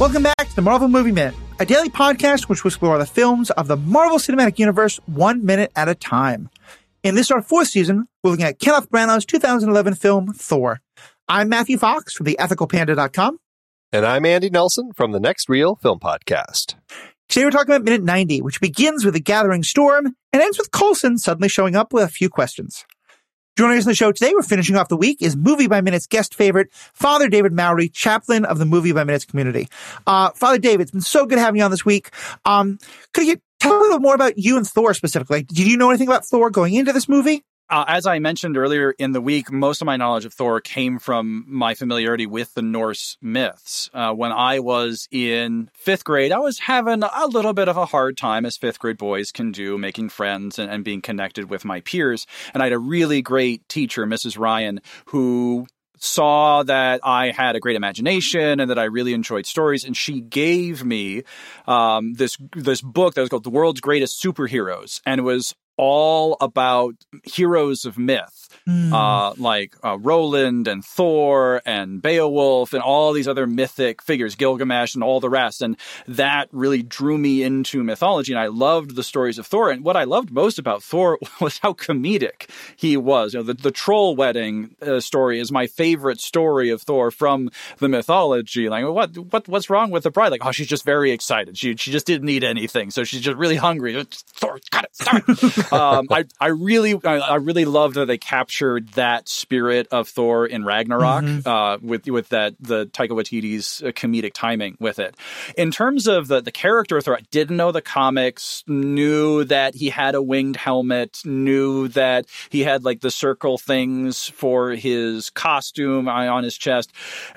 Welcome back to the Marvel Movie Minute, a daily podcast which will explore the films of the Marvel Cinematic Universe one minute at a time. In this, our fourth season, we're looking at Kenneth Branagh's 2011 film, Thor. I'm Matthew Fox from theethicalpanda.com. And I'm Andy Nelson from the Next Reel Film Podcast. Today we're talking about minute 90, which begins with a gathering storm and ends with Coulson suddenly showing up with a few questions. Joining us on the show today, we're finishing off the week, is Movie by Minutes guest favorite, Father David Mowry, chaplain of the Movie by Minutes community. Uh, Father David, it's been so good having you on this week. Um, could you tell a little more about you and Thor specifically? Did you know anything about Thor going into this movie? Uh, as I mentioned earlier in the week, most of my knowledge of Thor came from my familiarity with the Norse myths. Uh, when I was in fifth grade, I was having a little bit of a hard time, as fifth grade boys can do, making friends and, and being connected with my peers. And I had a really great teacher, Mrs. Ryan, who saw that I had a great imagination and that I really enjoyed stories, and she gave me um, this this book that was called "The World's Greatest Superheroes," and it was all about heroes of myth, mm. uh, like uh, Roland and Thor and Beowulf and all these other mythic figures, Gilgamesh and all the rest. And that really drew me into mythology. And I loved the stories of Thor. And what I loved most about Thor was how comedic he was. You know, the, the troll wedding uh, story is my favorite story of Thor from the mythology. Like, what, what, what's wrong with the bride? Like, oh, she's just very excited. She, she just didn't eat anything. So she's just really hungry. Thor, got it, start. um, I I really I, I, really love that they captured that spirit of Thor in Ragnarok mm-hmm. uh, with with that the Taika Waititi's uh, comedic timing with it. In terms of the the character of Thor, I didn't know the comics, knew that he had a winged helmet, knew that he had like the circle things for his costume on his chest,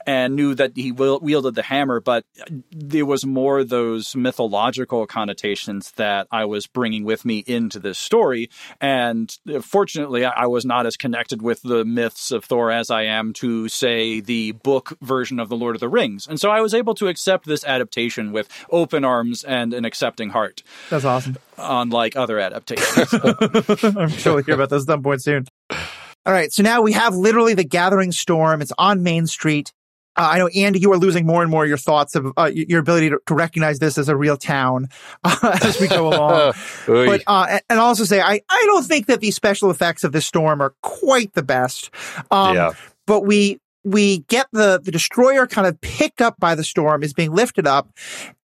and knew that he wielded the hammer. But there was more those mythological connotations that I was bringing with me into this story. And uh, fortunately, I was not as connected with the myths of Thor as I am to, say, the book version of The Lord of the Rings. And so I was able to accept this adaptation with open arms and an accepting heart. That's awesome. Unlike other adaptations. I'm sure we'll hear about this at some point soon. All right, so now we have literally the gathering storm. It's on Main Street. Uh, I know, Andy, you are losing more and more your thoughts of uh, your ability to, to, recognize this as a real town uh, as we go along. but uh, and also say, I I don't think that the special effects of this storm are quite the best. Um, yeah. But we we get the the destroyer kind of picked up by the storm is being lifted up,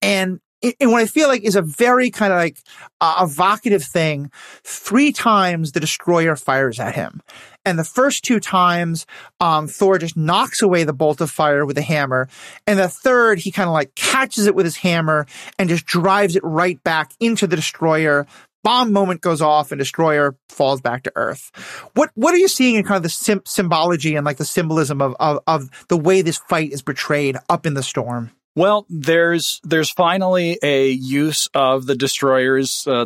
and and what I feel like is a very kind of like uh, evocative thing. Three times the destroyer fires at him. And the first two times, um, Thor just knocks away the bolt of fire with a hammer. And the third, he kind of like catches it with his hammer and just drives it right back into the destroyer. Bomb moment goes off and destroyer falls back to earth. What, what are you seeing in kind of the sim- symbology and like the symbolism of, of, of the way this fight is portrayed up in the storm? Well, there's there's finally a use of the destroyer's uh,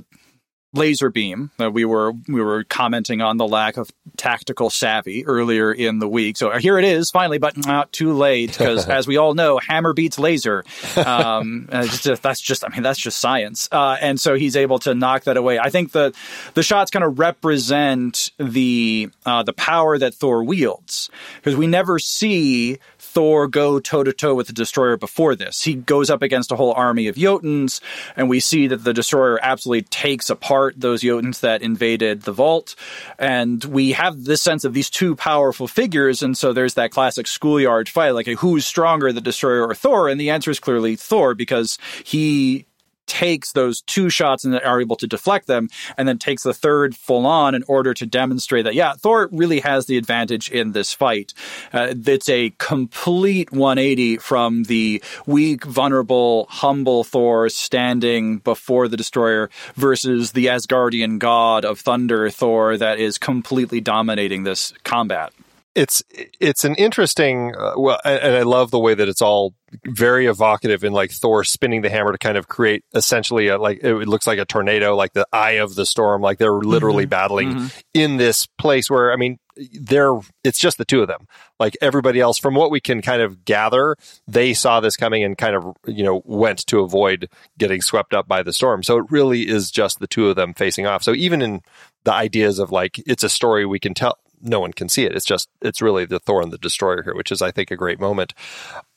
laser beam. Uh, we were we were commenting on the lack of tactical savvy earlier in the week. So here it is finally, but not too late because as we all know, hammer beats laser. Um, just, that's just I mean that's just science. Uh, and so he's able to knock that away. I think the the shots kind of represent the uh, the power that Thor wields because we never see Thor go toe to toe with the destroyer before this. He goes up against a whole army of Jotuns, and we see that the destroyer absolutely takes apart those Jotuns that invaded the vault. And we have this sense of these two powerful figures, and so there's that classic schoolyard fight, like who's stronger, the destroyer or Thor? And the answer is clearly Thor because he takes those two shots and are able to deflect them, and then takes the third full on in order to demonstrate that, yeah, Thor really has the advantage in this fight. Uh, it's a complete 180 from the weak, vulnerable, humble Thor standing before the destroyer versus the Asgardian god of thunder Thor that is completely dominating this combat it's it's an interesting uh, well and i love the way that it's all very evocative in like Thor spinning the hammer to kind of create essentially a, like it looks like a tornado, like the eye of the storm, like they're literally mm-hmm. battling mm-hmm. in this place where I mean they're it's just the two of them. Like everybody else, from what we can kind of gather, they saw this coming and kind of you know went to avoid getting swept up by the storm. So it really is just the two of them facing off. So even in the ideas of like it's a story we can tell no one can see it. It's just it's really the Thor and the Destroyer here, which is I think a great moment.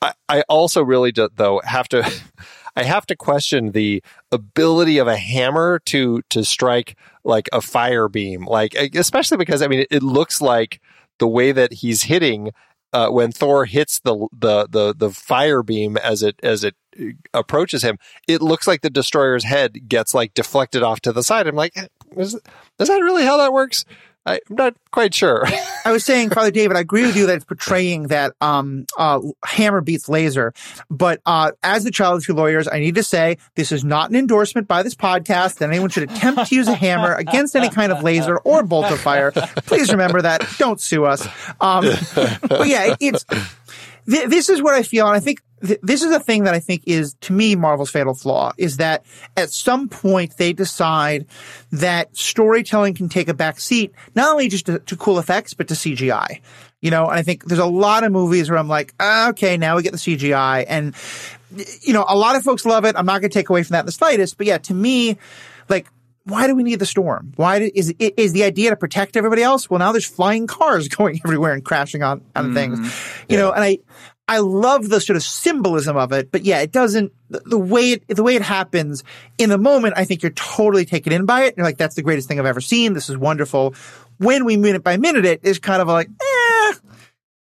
I, I also really do, though have to I have to question the ability of a hammer to to strike like a fire beam, like especially because I mean it, it looks like the way that he's hitting uh, when Thor hits the the the the fire beam as it as it approaches him, it looks like the destroyer's head gets like deflected off to the side. I'm like, is, is that really how that works? I'm not quite sure. I was saying, Father David, I agree with you that it's portraying that um, uh, hammer beats laser. But uh, as the child of two lawyers, I need to say this is not an endorsement by this podcast that anyone should attempt to use a hammer against any kind of laser or bolt of fire. Please remember that. Don't sue us. Um, but yeah, it, it's th- this is what I feel, and I think th- this is a thing that I think is to me Marvel's fatal flaw is that at some point they decide that storytelling can take a back seat not only just to, to cool effects but to CGI. You know, and I think there's a lot of movies where I'm like, ah, okay, now we get the CGI, and you know, a lot of folks love it. I'm not going to take away from that in the slightest, but yeah, to me, like why do we need the storm? Why do, is is the idea to protect everybody else? Well, now there's flying cars going everywhere and crashing on on mm, things, you yeah. know. And I I love the sort of symbolism of it, but yeah, it doesn't the, way it the way it happens in the moment. I think you're totally taken in by it. You're like, that's the greatest thing I've ever seen. This is wonderful. When we minute by minute it is kind of like,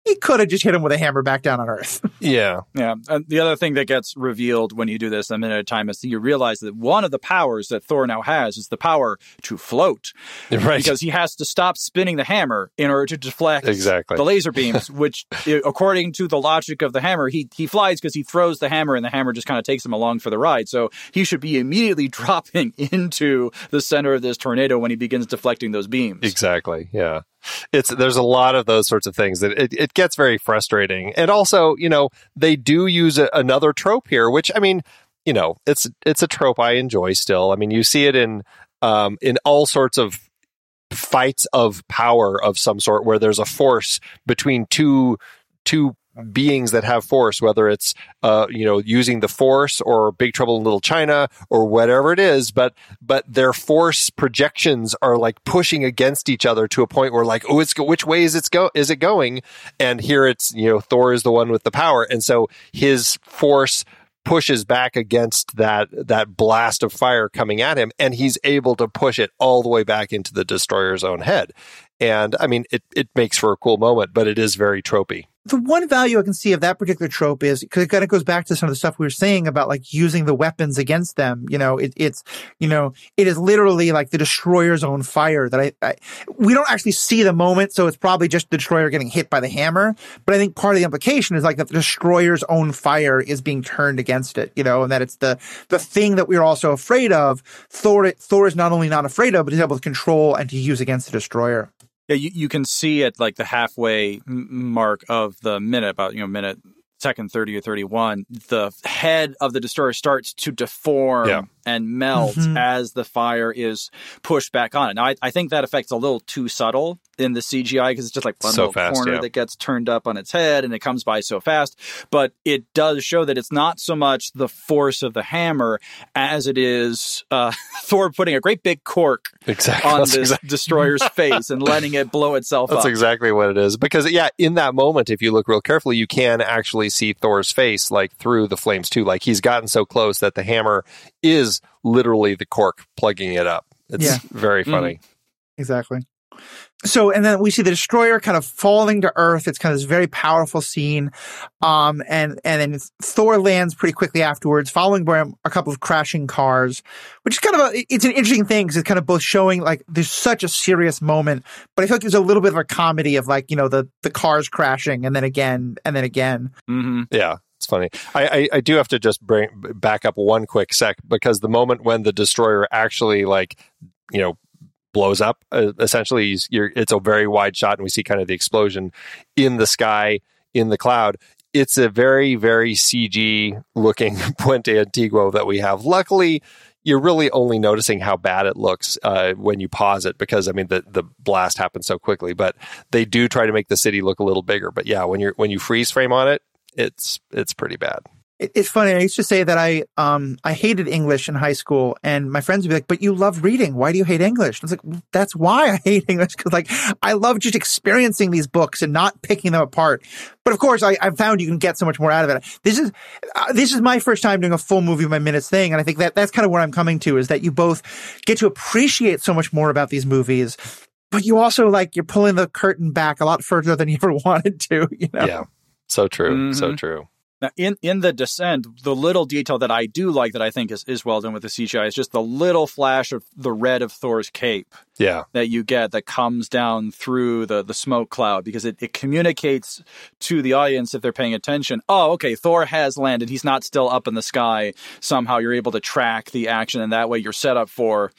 he could have just hit him with a hammer back down on Earth. yeah. Yeah. And the other thing that gets revealed when you do this a minute at a time is you realize that one of the powers that Thor now has is the power to float. Right. Because he has to stop spinning the hammer in order to deflect exactly. the laser beams, which, according to the logic of the hammer, he, he flies because he throws the hammer and the hammer just kind of takes him along for the ride. So he should be immediately dropping into the center of this tornado when he begins deflecting those beams. Exactly. Yeah it's there's a lot of those sorts of things that it, it gets very frustrating. And also, you know, they do use a, another trope here, which I mean, you know, it's it's a trope I enjoy still. I mean, you see it in um, in all sorts of fights of power of some sort where there's a force between two two beings that have force, whether it's uh, you know using the force or Big Trouble in Little China or whatever it is, but but their force projections are like pushing against each other to a point where like oh it's go- which way is it's go is it going? And here it's you know Thor is the one with the power, and so his force pushes back against that that blast of fire coming at him and he's able to push it all the way back into the destroyer's own head. And i mean it, it makes for a cool moment but it is very tropey the one value I can see of that particular trope is because it kind of goes back to some of the stuff we were saying about like using the weapons against them. You know, it, it's, you know, it is literally like the destroyer's own fire that I, I, we don't actually see the moment. So it's probably just the destroyer getting hit by the hammer. But I think part of the implication is like that the destroyer's own fire is being turned against it, you know, and that it's the, the thing that we're also afraid of. Thor, Thor is not only not afraid of, but he's able to control and to use against the destroyer. Yeah, you, you can see at like the halfway mark of the minute, about you know minute second 30 or 31 the head of the destroyer starts to deform yeah. And melt mm-hmm. as the fire is pushed back on it now I, I, think that effect's a little too subtle in the CGI because it's just like one so little fast, corner yeah. that gets turned up on its head and it comes by so fast. But it does show that it's not so much the force of the hammer as it is uh, Thor putting a great big cork exactly. on That's this exactly. destroyer's face and letting it blow itself up. That's up. exactly what it is. Because yeah, in that moment, if you look real carefully, you can actually see Thor's face like through the flames too. Like he's gotten so close that the hammer is literally the cork plugging it up. It's yeah. very funny. Mm. Exactly so and then we see the destroyer kind of falling to earth it's kind of this very powerful scene um and and then thor lands pretty quickly afterwards following by a couple of crashing cars which is kind of a it's an interesting thing because it's kind of both showing like there's such a serious moment but i feel like there's a little bit of a comedy of like you know the the cars crashing and then again and then again mm-hmm. yeah it's funny. I, I, I, do have to just bring back up one quick sec because the moment when the destroyer actually like you know blows up. Uh, essentially, it's a very wide shot, and we see kind of the explosion in the sky, in the cloud. It's a very, very CG looking Puente Antiguo that we have. Luckily, you're really only noticing how bad it looks uh, when you pause it because I mean the the blast happens so quickly. But they do try to make the city look a little bigger. But yeah, when you're when you freeze frame on it, it's it's pretty bad. It's funny. I used to say that I um I hated English in high school, and my friends would be like, "But you love reading. Why do you hate English?" And I was like, "That's why I hate English because like I love just experiencing these books and not picking them apart." But of course, I, I've found you can get so much more out of it. This is uh, this is my first time doing a full movie by minutes thing, and I think that that's kind of where I'm coming to is that you both get to appreciate so much more about these movies, but you also like you're pulling the curtain back a lot further than you ever wanted to. You know? Yeah. So true. So Mhm. true. Now, in in the descent, the little detail that I do like that I think is, is well done with the CGI is just the little flash of the red of Thor's cape Yeah. that you get that comes down through the, the smoke cloud because it, it communicates to the audience if they're paying attention. Oh, okay, Thor has landed. He's not still up in the sky. Somehow you're able to track the action, and that way you're set up for.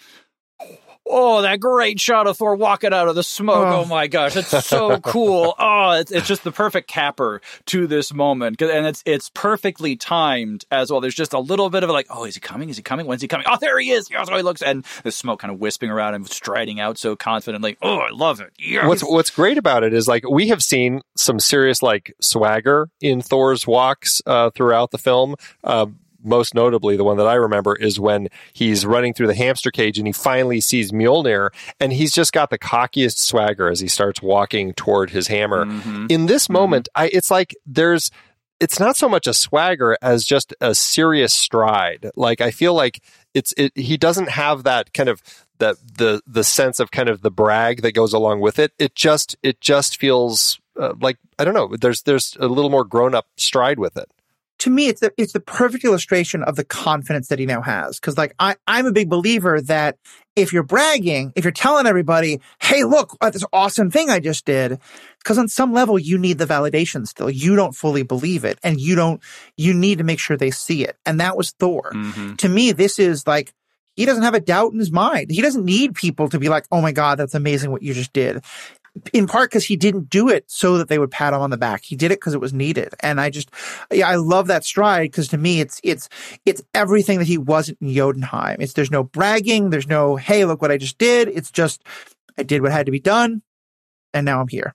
Oh, that great shot of Thor walking out of the smoke. Oh. Oh, my gosh, it's so cool. Oh, it's, it's just the perfect capper to this moment, And it's it's perfectly timed as well. There's just a little bit of like, oh, is he coming? Is he coming? When's he coming? Oh, there he is. Here's how he looks. And the smoke kind of wisping around and striding out so confidently. Oh, I love it. Yes. What's what's great about it is like we have seen some serious like swagger in Thor's walks uh, throughout the film. Uh, most notably, the one that I remember is when he's running through the hamster cage and he finally sees Mjolnir, and he's just got the cockiest swagger as he starts walking toward his hammer. Mhm. In this moment, I it's like there's it's not so much a swagger as just a serious stride. Like I feel like it's it, he doesn't have that kind of that the the sense of kind of the brag that goes along with it. It just it just feels uh, like I don't know. There's there's a little more grown up stride with it. To me, it's the, it's the perfect illustration of the confidence that he now has. Cause like I, I'm a big believer that if you're bragging, if you're telling everybody, Hey, look at this awesome thing I just did. Cause on some level, you need the validation still. You don't fully believe it and you don't, you need to make sure they see it. And that was Thor. Mhm. To me, this is like, he doesn't have a doubt in his mind. He doesn't need people to be like, Oh my God, that's amazing what you just did in part because he didn't do it so that they would pat him on the back. He did it because it was needed. And I just, yeah, I love that stride because to me, it's, it's, it's everything that he wasn't in Jotunheim. It's, there's no bragging. There's no, Hey, look what I just did. It's just, I did what had to be done. And now I'm here.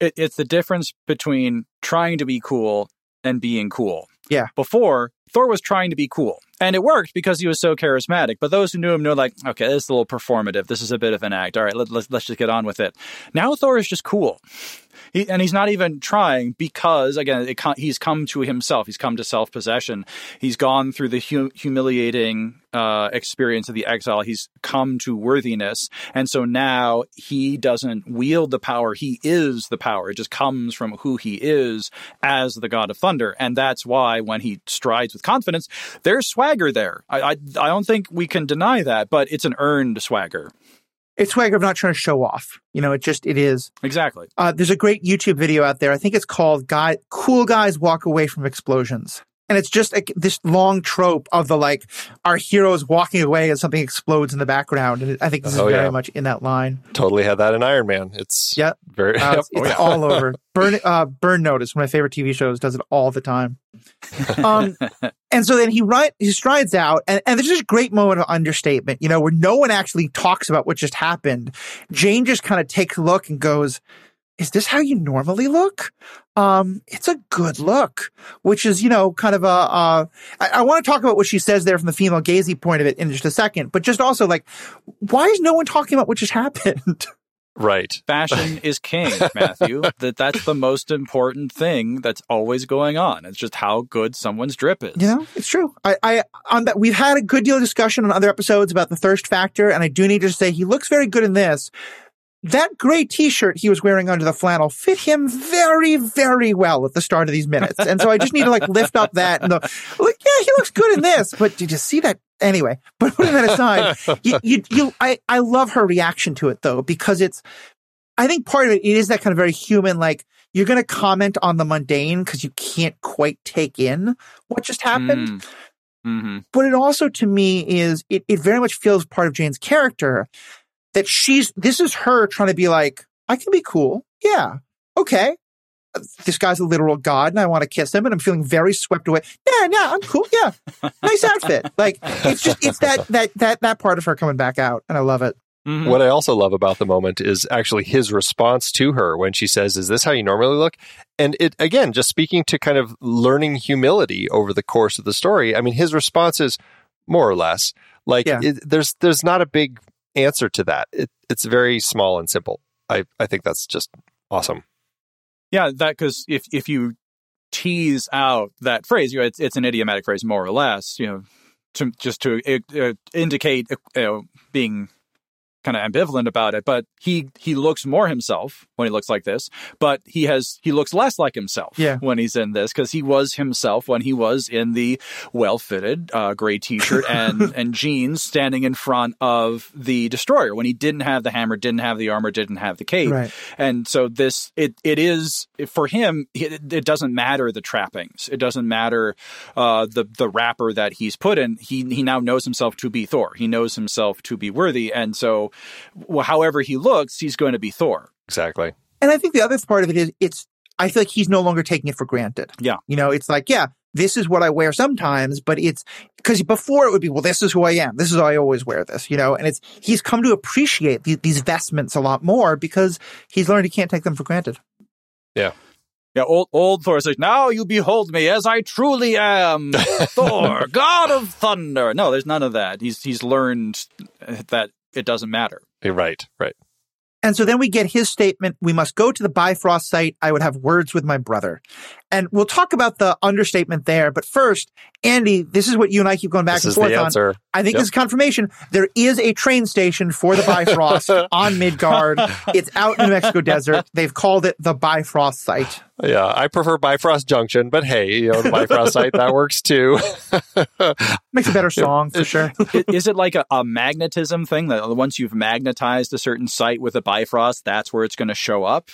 It, it's the difference between trying to be cool and being cool. Yeah. Before, Thor was trying to be cool. And it worked because he was so charismatic. But those who knew him know, like, okay, this is a little performative. This is a bit of an act. All right, let, let's, let's just get on with it. Now Thor is just cool. He, and he's not even trying because, again, he's come to himself. He's come to self possession. He's gone through the hu- humiliating uh, experience of the exile. He's come to worthiness. And so now he doesn't wield the power. He is the power. It just comes from who he is as the god of thunder. And that's why when he strides with confidence, there's swagger there. I, I, I don't think we can deny that, but it's an earned swagger. It's swagger of not trying to show off. You know, it just, it is. Exactly. Uh, there's a great YouTube video out there. I think it's called "Guy Cool Guys Walk Away from Explosions," and it's just like this long trope of the like our heroes walking away as something explodes in the background. And I think this is Oh, very yeah. much in that line. Totally had that in Iron Man. It's Yeah. very Uh, yep. it's Oh, it's yeah. all over. Burn, uh, Burn Notice, one of my favorite TV shows, does it all the time. Um, and so then he run, he strides out, and, and there's this great moment of understatement, you know, where no one actually talks about what just happened. Jane just kind of takes a look and goes, "Is this how you normally look?" Um, it's a good look, which is, you know, kind of a. Uh, I, I want to talk about what she says there from the female gazy point of it in just a second, but just also like, why is no one talking about what just happened? right. Fashion is king, Matthew. that that's the most important thing that's always going on. It's just how good someone's drip is. You know, it's true. I, I, on that, we've had a good deal of discussion on other episodes about the thirst factor, and I do need to say he looks very good in this. That gray t-shirt he was wearing under the flannel fit him very, very well at the start of these minutes. And so I just need to like lift up that and go, like, yeah, he looks good in this. But did you see that? Anyway, but putting that aside, you, you, you, I, I love her reaction to it though, because it's, I think part of it, it is that kind of very human, like, you're going to comment on the mundane because you can't quite take in what just happened Mm. Mhm. but it also to me is it, it very much feels part of Jane's character that she's this is her trying to be like I can be cool yeah okay this guy's a literal god and I want to kiss him and I'm feeling very swept away yeah yeah I'm cool yeah nice outfit like it's just it's that that that that part of her coming back out and I love it Mhm. What I also love about the moment is actually his response to her when she says, Is this how you normally look? And it, again, just speaking to kind of learning humility over the course of the story. I mean, his response is more or less like Yeah. it, there's, there's not a big answer to that. It, it's very small and simple. I, I think that's just awesome. Yeah, that because if if you tease out that phrase, you know, it's it's an idiomatic phrase, more or less. You know, to just to uh, indicate uh, you know, being kind of ambivalent about it. But he he looks more himself when he looks like this, but he has he looks less like himself Yeah. when he's in this because he was himself when he was in the well fitted uh, gray t shirt and and jeans standing in front of the destroyer when he didn't have the hammer, didn't have the armor, didn't have the cape. Right. And so this it it is for him it, it doesn't matter the trappings. It doesn't matter uh the the wrapper that he's put in. He he now knows himself to be Thor. He knows himself to be worthy and so however he looks, he's going to be Thor. Exactly. And I think the other part of it is it's I feel like he's no longer taking it for granted. Yeah. You know, it's like, yeah, this is what I wear sometimes, but it's because before it would be, well, this is who I am. This is how I always wear this, you know, and it's, he's come to appreciate the, these vestments a lot more because he's learned he can't take them for granted. Yeah. Yeah, old old Thor says, "Now you behold me as I truly am, Thor, God of thunder." No, there's none of that. He's he's learned that it doesn't matter. You're right. Right. And so then we get his statement, we must go to the Bifrost site. I would have words with my brother. And we'll talk about the understatement there. But first, Andy, this is what you and I keep going back This and is forth the on. answer. I think Yep. this is confirmation. There is a train station for the Bifrost on Midgard. It's out in the New Mexico desert. They've called it the Bifrost site. Yeah, I prefer Bifrost Junction, but hey, you know, the Bifrost site, that works too. Makes a better song for sure. Is it like a, a magnetism thing that once you've magnetized a certain site with a Bifrost, that's where it's going to show up?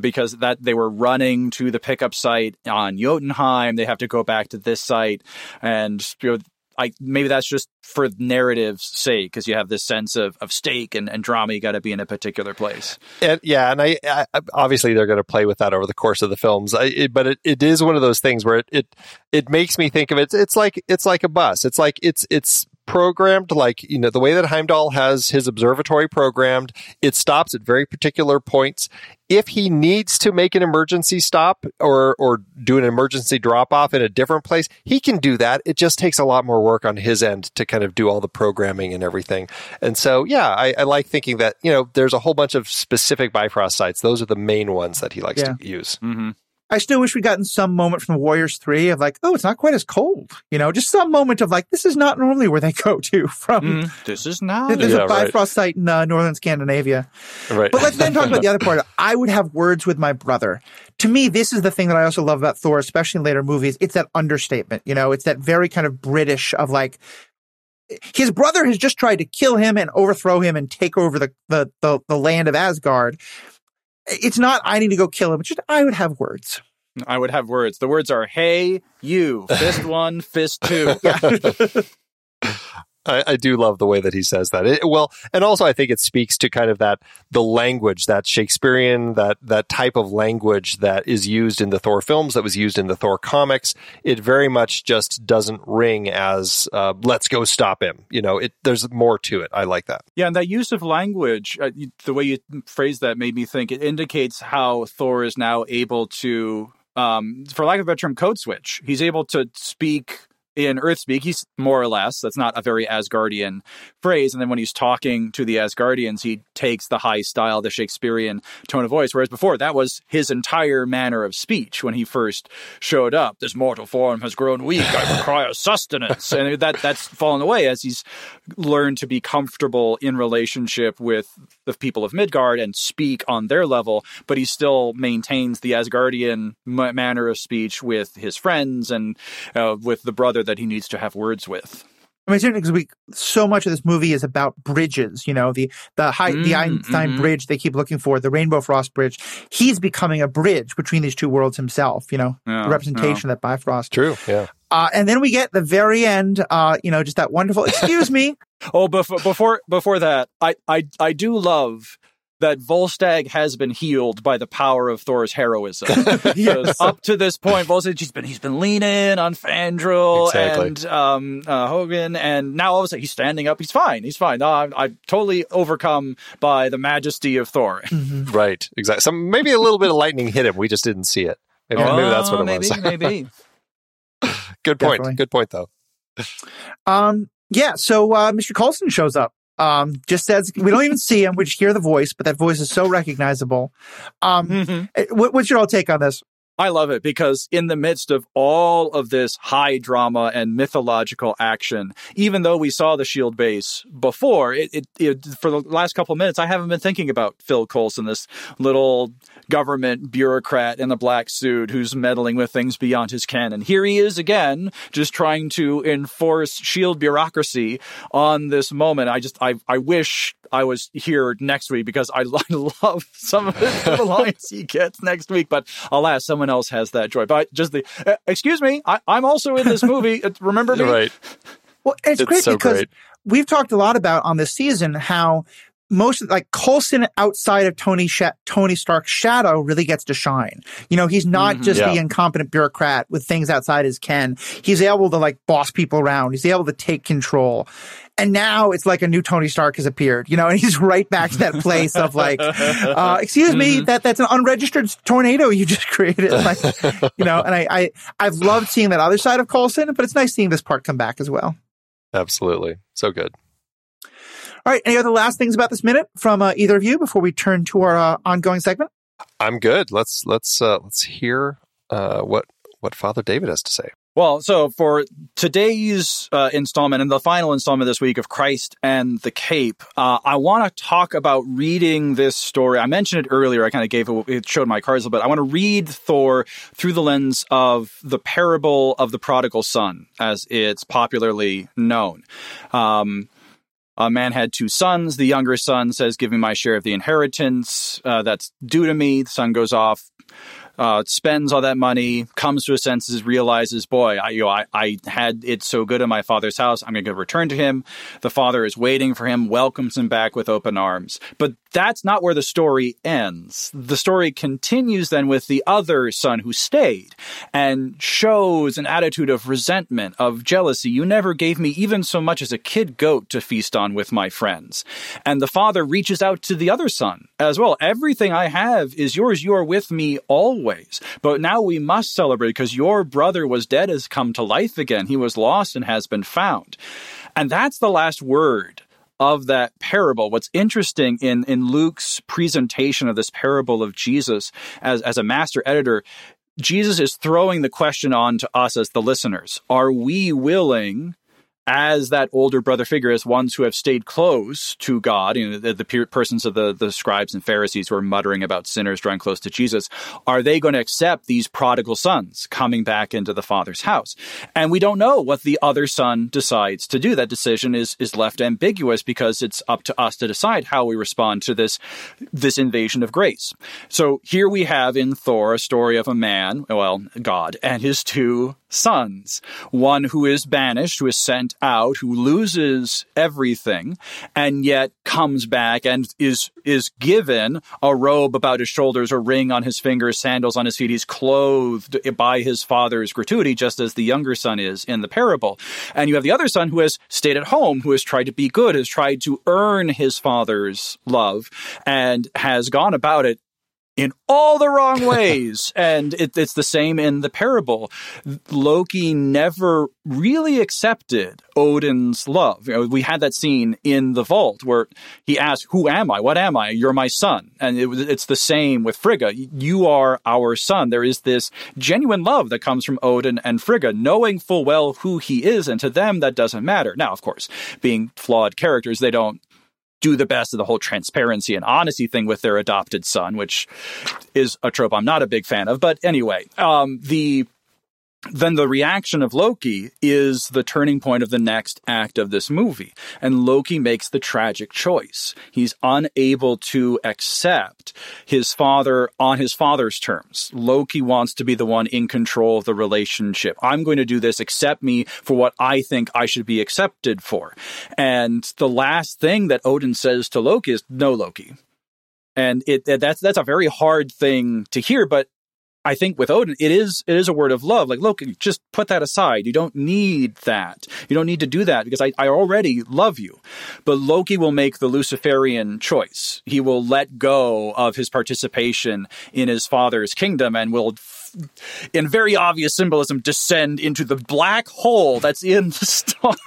Because that they were running to the pickup site on Jotunheim, they have to go back to this site, and you know, I maybe that's just for narrative's sake because you have this sense of, of stake and, and drama. You got to be in a particular place. and yeah, and I, I obviously they're going to play with that over the course of the films. I, it, but it, it is one of those things where it, it it makes me think of it. It's like it's like a bus. It's like it's it's programmed like you know the way that Heimdall has his observatory programmed. It stops at very particular points. If he needs to make an emergency stop or or do an emergency drop off in a different place, he can do that. It just takes a lot more work on his end to kind of do all the programming and everything. And so, yeah, I, I like thinking that you know there's a whole bunch of specific Bifrost sites. Those are the main ones that he likes Yeah. to use. Mm-hmm. I still wish we'd gotten some moment from the Warriors 3 of like, oh, it's not quite as cold. You know, just some moment of like, this is not normally where they go to from. This is not. There's Yeah, a right. Bifrost site in uh, northern Scandinavia. Right. But let's then talk about the other part. I would have words with my brother. To me, this is the thing that I also love about Thor, especially in later movies. It's that understatement. You know, it's that very kind of British of like, his brother has just tried to kill him and overthrow him and take over the, the, the, the land of Asgard. It's not, I need to go kill him. It's just, I would have words. I would have words. The words are "Hey, you, fist one, fist two. I, I do love the way that he says that. It, well, and also I think it speaks to kind of that the language, that Shakespearean, that that type of language that is used in the Thor films, that was used in the Thor comics. It very much just doesn't ring as uh, "Let's go stop him." You know, it there's more to it. I like that. Yeah, and that use of language, uh, the way you phrase that made me think it indicates how Thor is now able to, um, for lack of a better term, code switch. He's able to speak in Earth speak. He's more or less, that's not a very Asgardian phrase. And then when he's talking to the Asgardians, he takes the high style, the Shakespearean tone of voice. Whereas before, that was his entire manner of speech when he first showed up. This mortal form has grown weak. I require sustenance. And that that's fallen away as he's learned to be comfortable in relationship with the people of Midgard and speak on their level, but he still maintains the Asgardian m- manner of speech with his friends and uh, with the brother that he needs to have words with. I mean, certainly because we so much of this movie is about bridges. You know, the the high, the Mm, Einstein mhm. Bridge they keep looking for, the Rainbow Frost Bridge. He's becoming a bridge between these two worlds himself. You know, Yeah, the representation of that Bifrost. True. Yeah. Uh, and then we get the very end. Uh, you know, just that wonderful. Excuse me. Oh, before before before that, I I I do love that Volstagg has been healed by the power of Thor's heroism. yes. Up to this point, Volstagg he's been he's been leaning on Fandral exactly. and um, uh, Hogun, and now all of a sudden he's standing up. He's fine. He's fine. No, I'm, I'm totally overcome by the majesty of Thor. Mm-hmm. Right. Exactly. So maybe a little bit of lightning hit him. We just didn't see it. Maybe, oh, maybe that's what it maybe, was. maybe. Good point. Definitely. Good point, though. Um. Yeah. So uh, Mr. Coulson shows up. Um. Just says we don't even see him. We just hear the voice, but that voice is so recognizable. Um. Mm-hmm. Eh, what, what's your all take on this? I love it because in the midst of all of this high drama and mythological action, even though we saw the Shield base before, it, it, it for the last couple of minutes, I haven't been thinking about Phil Coulson, this little government bureaucrat in a black suit who's meddling with things beyond his ken. And here he is again, just trying to enforce Shield bureaucracy on this moment. I just, I, I wish I was here next week because I, I love some of the lines he gets next week. But alas, someone else has that joy. But just the uh, excuse me, I, am also in this movie. Remember me? Right. Well, it's, it's great so because great. we've talked a lot about on this season how most like Coulson outside of Tony Tony Stark's shadow really gets to shine. You know, he's not mm-hmm, just yeah. the incompetent bureaucrat with things outside his ken. He's able to like boss people around. He's able to take control. And now it's like a new Tony Stark has appeared, you know, and he's right back to that place of like, uh, excuse me, mm-hmm. that that's an unregistered tornado you just created. Like, you know, and I, I, I've loved seeing that other side of Coulson, but it's nice seeing this part come back as well. Absolutely. So good. All right. Any other last things about this minute from uh, either of you before we turn to our uh, ongoing segment? I'm good. Let's let's uh, let's hear uh, what what Father David has to say. Well, so for today's uh, installment and the final installment this week of Christ and the Cape, uh, I want to talk about reading this story. I mentioned it earlier. I kind of gave it, it showed my cards a little bit. I want to read Thor through the lens of the parable of the prodigal son, as it's popularly known. Um, a man had two sons. The younger son says, Give me my share of the inheritance uh, that's due to me. The son goes off, uh, spends all that money, comes to his senses, realizes, boy, I, you know, I, I had it so good in my father's house. I'm going to return to him. The father is waiting for him, welcomes him back with open arms. But that's not where the story ends. The story continues then with the other son who stayed and shows an attitude of resentment, of jealousy. You never gave me even so much as a kid goat to feast on with my friends. And the father reaches out to the other son as well. Everything I have is yours. You are with me always. But now we must celebrate because your brother was dead, has come to life again. He was lost and has been found. And that's the last word of that parable. What's interesting in, in Luke's presentation of this parable of Jesus as, as a master editor, Jesus is throwing the question on to us as the listeners. Are we willing as that older brother figure, as ones who have stayed close to God, you know, the, the persons of the, the scribes and Pharisees who are muttering about sinners drawing close to Jesus, are they going to accept these prodigal sons coming back into the Father's house? And we don't know what the other son decides to do. That decision is is left ambiguous because it's up to us to decide how we respond to this this invasion of grace. So here we have in Thor a story of a man, well, God, and his two sons. One who is banished, who is sent out, who loses everything, and yet comes back and is is given a robe about his shoulders, a ring on his fingers, sandals on his feet. He's clothed by his father's gratuity, just as the younger son is in the parable. And you have the other son who has stayed at home, who has tried to be good, has tried to earn his father's love, and has gone about it in all the wrong ways. and it, it's the same in the parable. Loki never really accepted Odin's love. You know, we had that scene in the vault where he asked, Who am I? What am I? You're my son. And it, it's the same with Frigga. You are our son. There is this genuine love that comes from Odin and Frigga, knowing full well who he is. And to them, that doesn't matter. Now, of course, being flawed characters, they don't do the best of the whole transparency and honesty thing with their adopted son, which is a trope I'm not a big fan of. But anyway, um, the then the reaction of Loki is the turning point of the next act of this movie. And Loki makes the tragic choice. He's unable to accept his father on his father's terms. Loki wants to be the one in control of the relationship. I'm going to do this, accept me for what I think I should be accepted for. And the last thing that Odin says to Loki is, no, Loki, And it, that's that's a very hard thing to hear, but I think with Odin, it is it is a word of love. Like, look, just put that aside. You don't need that. You don't need to do that because I, I already love you. But Loki will make the Luciferian choice. He will let go of his participation in his father's kingdom and will in very obvious symbolism, descend into the black hole that's in the star.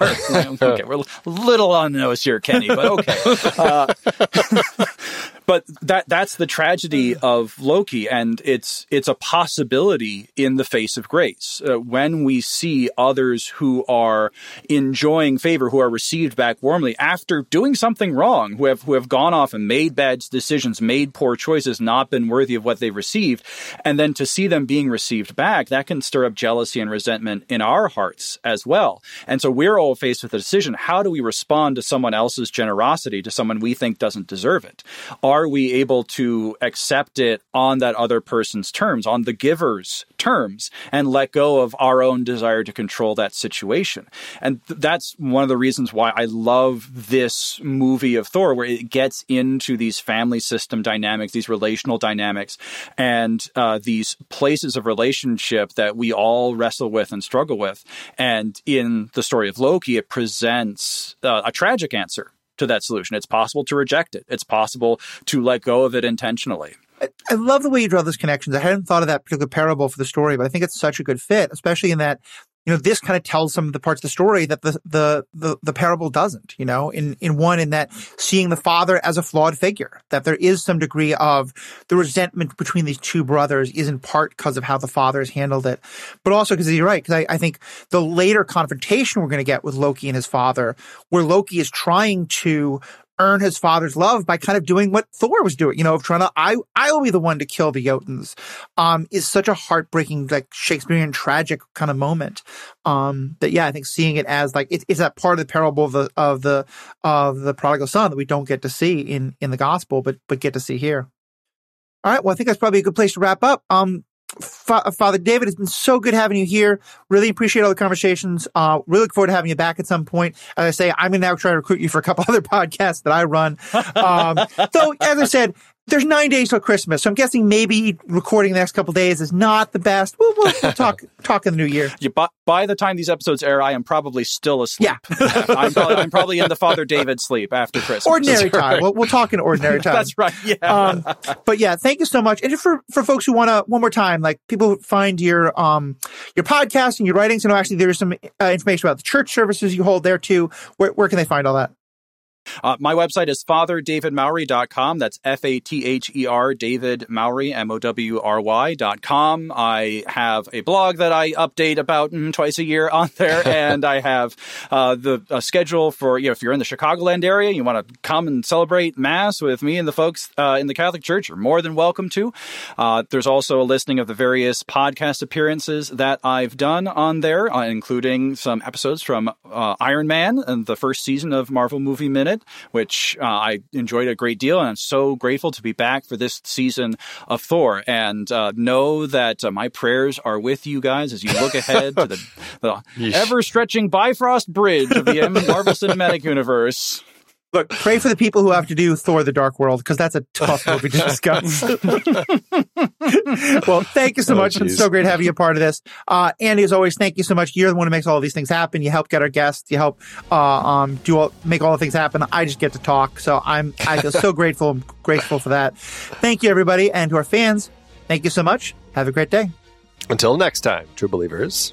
okay, we're a little on the nose here, Kenny, but okay. Uh, but that that's the tragedy of Loki, and it's it's a possibility in the face of grace. Uh, when we see others who are enjoying favor, who are received back warmly after doing something wrong, who have who have gone off and made bad decisions, made poor choices, not been worthy of what they received, and then to see them being received back, that can stir up jealousy and resentment in our hearts as well. And so we're all faced with a decision: how do we respond to someone else's generosity, to someone we think doesn't deserve it? Are are we able to accept it on that other person's terms, on the giver's terms, and let go of our own desire to control that situation? And th- that's one of the reasons why I love this movie of Thor, where it gets into these family system dynamics, these relational dynamics, and uh, these places of relationship that we all wrestle with and struggle with. And in the story of Loki, it presents uh, a tragic answer to that solution. It's possible to reject it. It's possible to let go of it intentionally. I, love the way you draw those connections. I hadn't thought of that particular parable for the story, but I think it's such a good fit, especially in that you know, this kind of tells some of the parts of the story that the, the, the, the, parable doesn't, you know, in, in one, in that seeing the father as a flawed figure, that there is some degree of the resentment between these two brothers is in part because of how the father has handled it, but also because you're right. Cause I, I think the later confrontation we're going to get with Loki and his father, where Loki is trying to earn his father's love by kind of doing what Thor was doing, you know, of trying to, I, I will be the one to kill the Jotuns, um, is such a heartbreaking, like Shakespearean tragic kind of moment. Um, that, yeah, I think seeing it as like, it, it's that part of the parable of the, of the, of the prodigal son that we don't get to see in, in the gospel, but, but get to see here. All right. Well, I think that's probably a good place to wrap up. Um, Fa- Father David, it's been so good having you here. Really appreciate all the conversations. Uh, really look forward to having you back at some point. As I say, I'm going to now try to recruit you for a couple other podcasts that I run. Um, so, as I said, there's nine days till Christmas, so I'm guessing maybe recording the next couple days is not the best. We'll, we'll, we'll talk talk in the new year. Yeah, by, by, the time these episodes air, I am probably still asleep. Yeah, I'm, probably, I'm, probably, in the Father David sleep after Christmas. Ordinary time. Right. We'll, we'll talk in ordinary time. That's right. Yeah. Um, but yeah, thank you so much. And for for folks who want to one more time, like people find your um your podcast and your writings. and actually, there's some uh, information about the church services you hold there too. Where where can they find all that? Uh, my website is fatherdavidmowry.com. That's F A T H E R David Mowry, M O W R Y.com. I have a blog that I update about mm, twice a year on there, and I have uh, the schedule for, you know, if you're in the Chicagoland area, you want to come and celebrate Mass with me and the folks uh, in the Catholic Church, you're more than welcome to. Uh, there's also a listing of the various podcast appearances that I've done on there, uh, including some episodes from uh, Iron Man and the first season of Marvel Movie Minute which uh, I enjoyed a great deal. And I'm so grateful to be back for this season of Thor. And uh, know that uh, my prayers are with you guys as you look ahead to the, the ever stretching Bifrost Bridge of the Marvel Cinematic Universe. Look, pray for the people who have to do Thor: The Dark World because that's a tough movie to discuss. well, thank you so oh, much. Geez. It's so great having you a part of this. Uh, Andy, as always, thank you so much. You're the one who makes all these things happen. You help get our guests. You help uh, um, do all, make all the things happen. I just get to talk, so I'm I feel so grateful. I'm grateful for that. Thank you, everybody, and to our fans. Thank you so much. Have a great day. Until next time, true believers.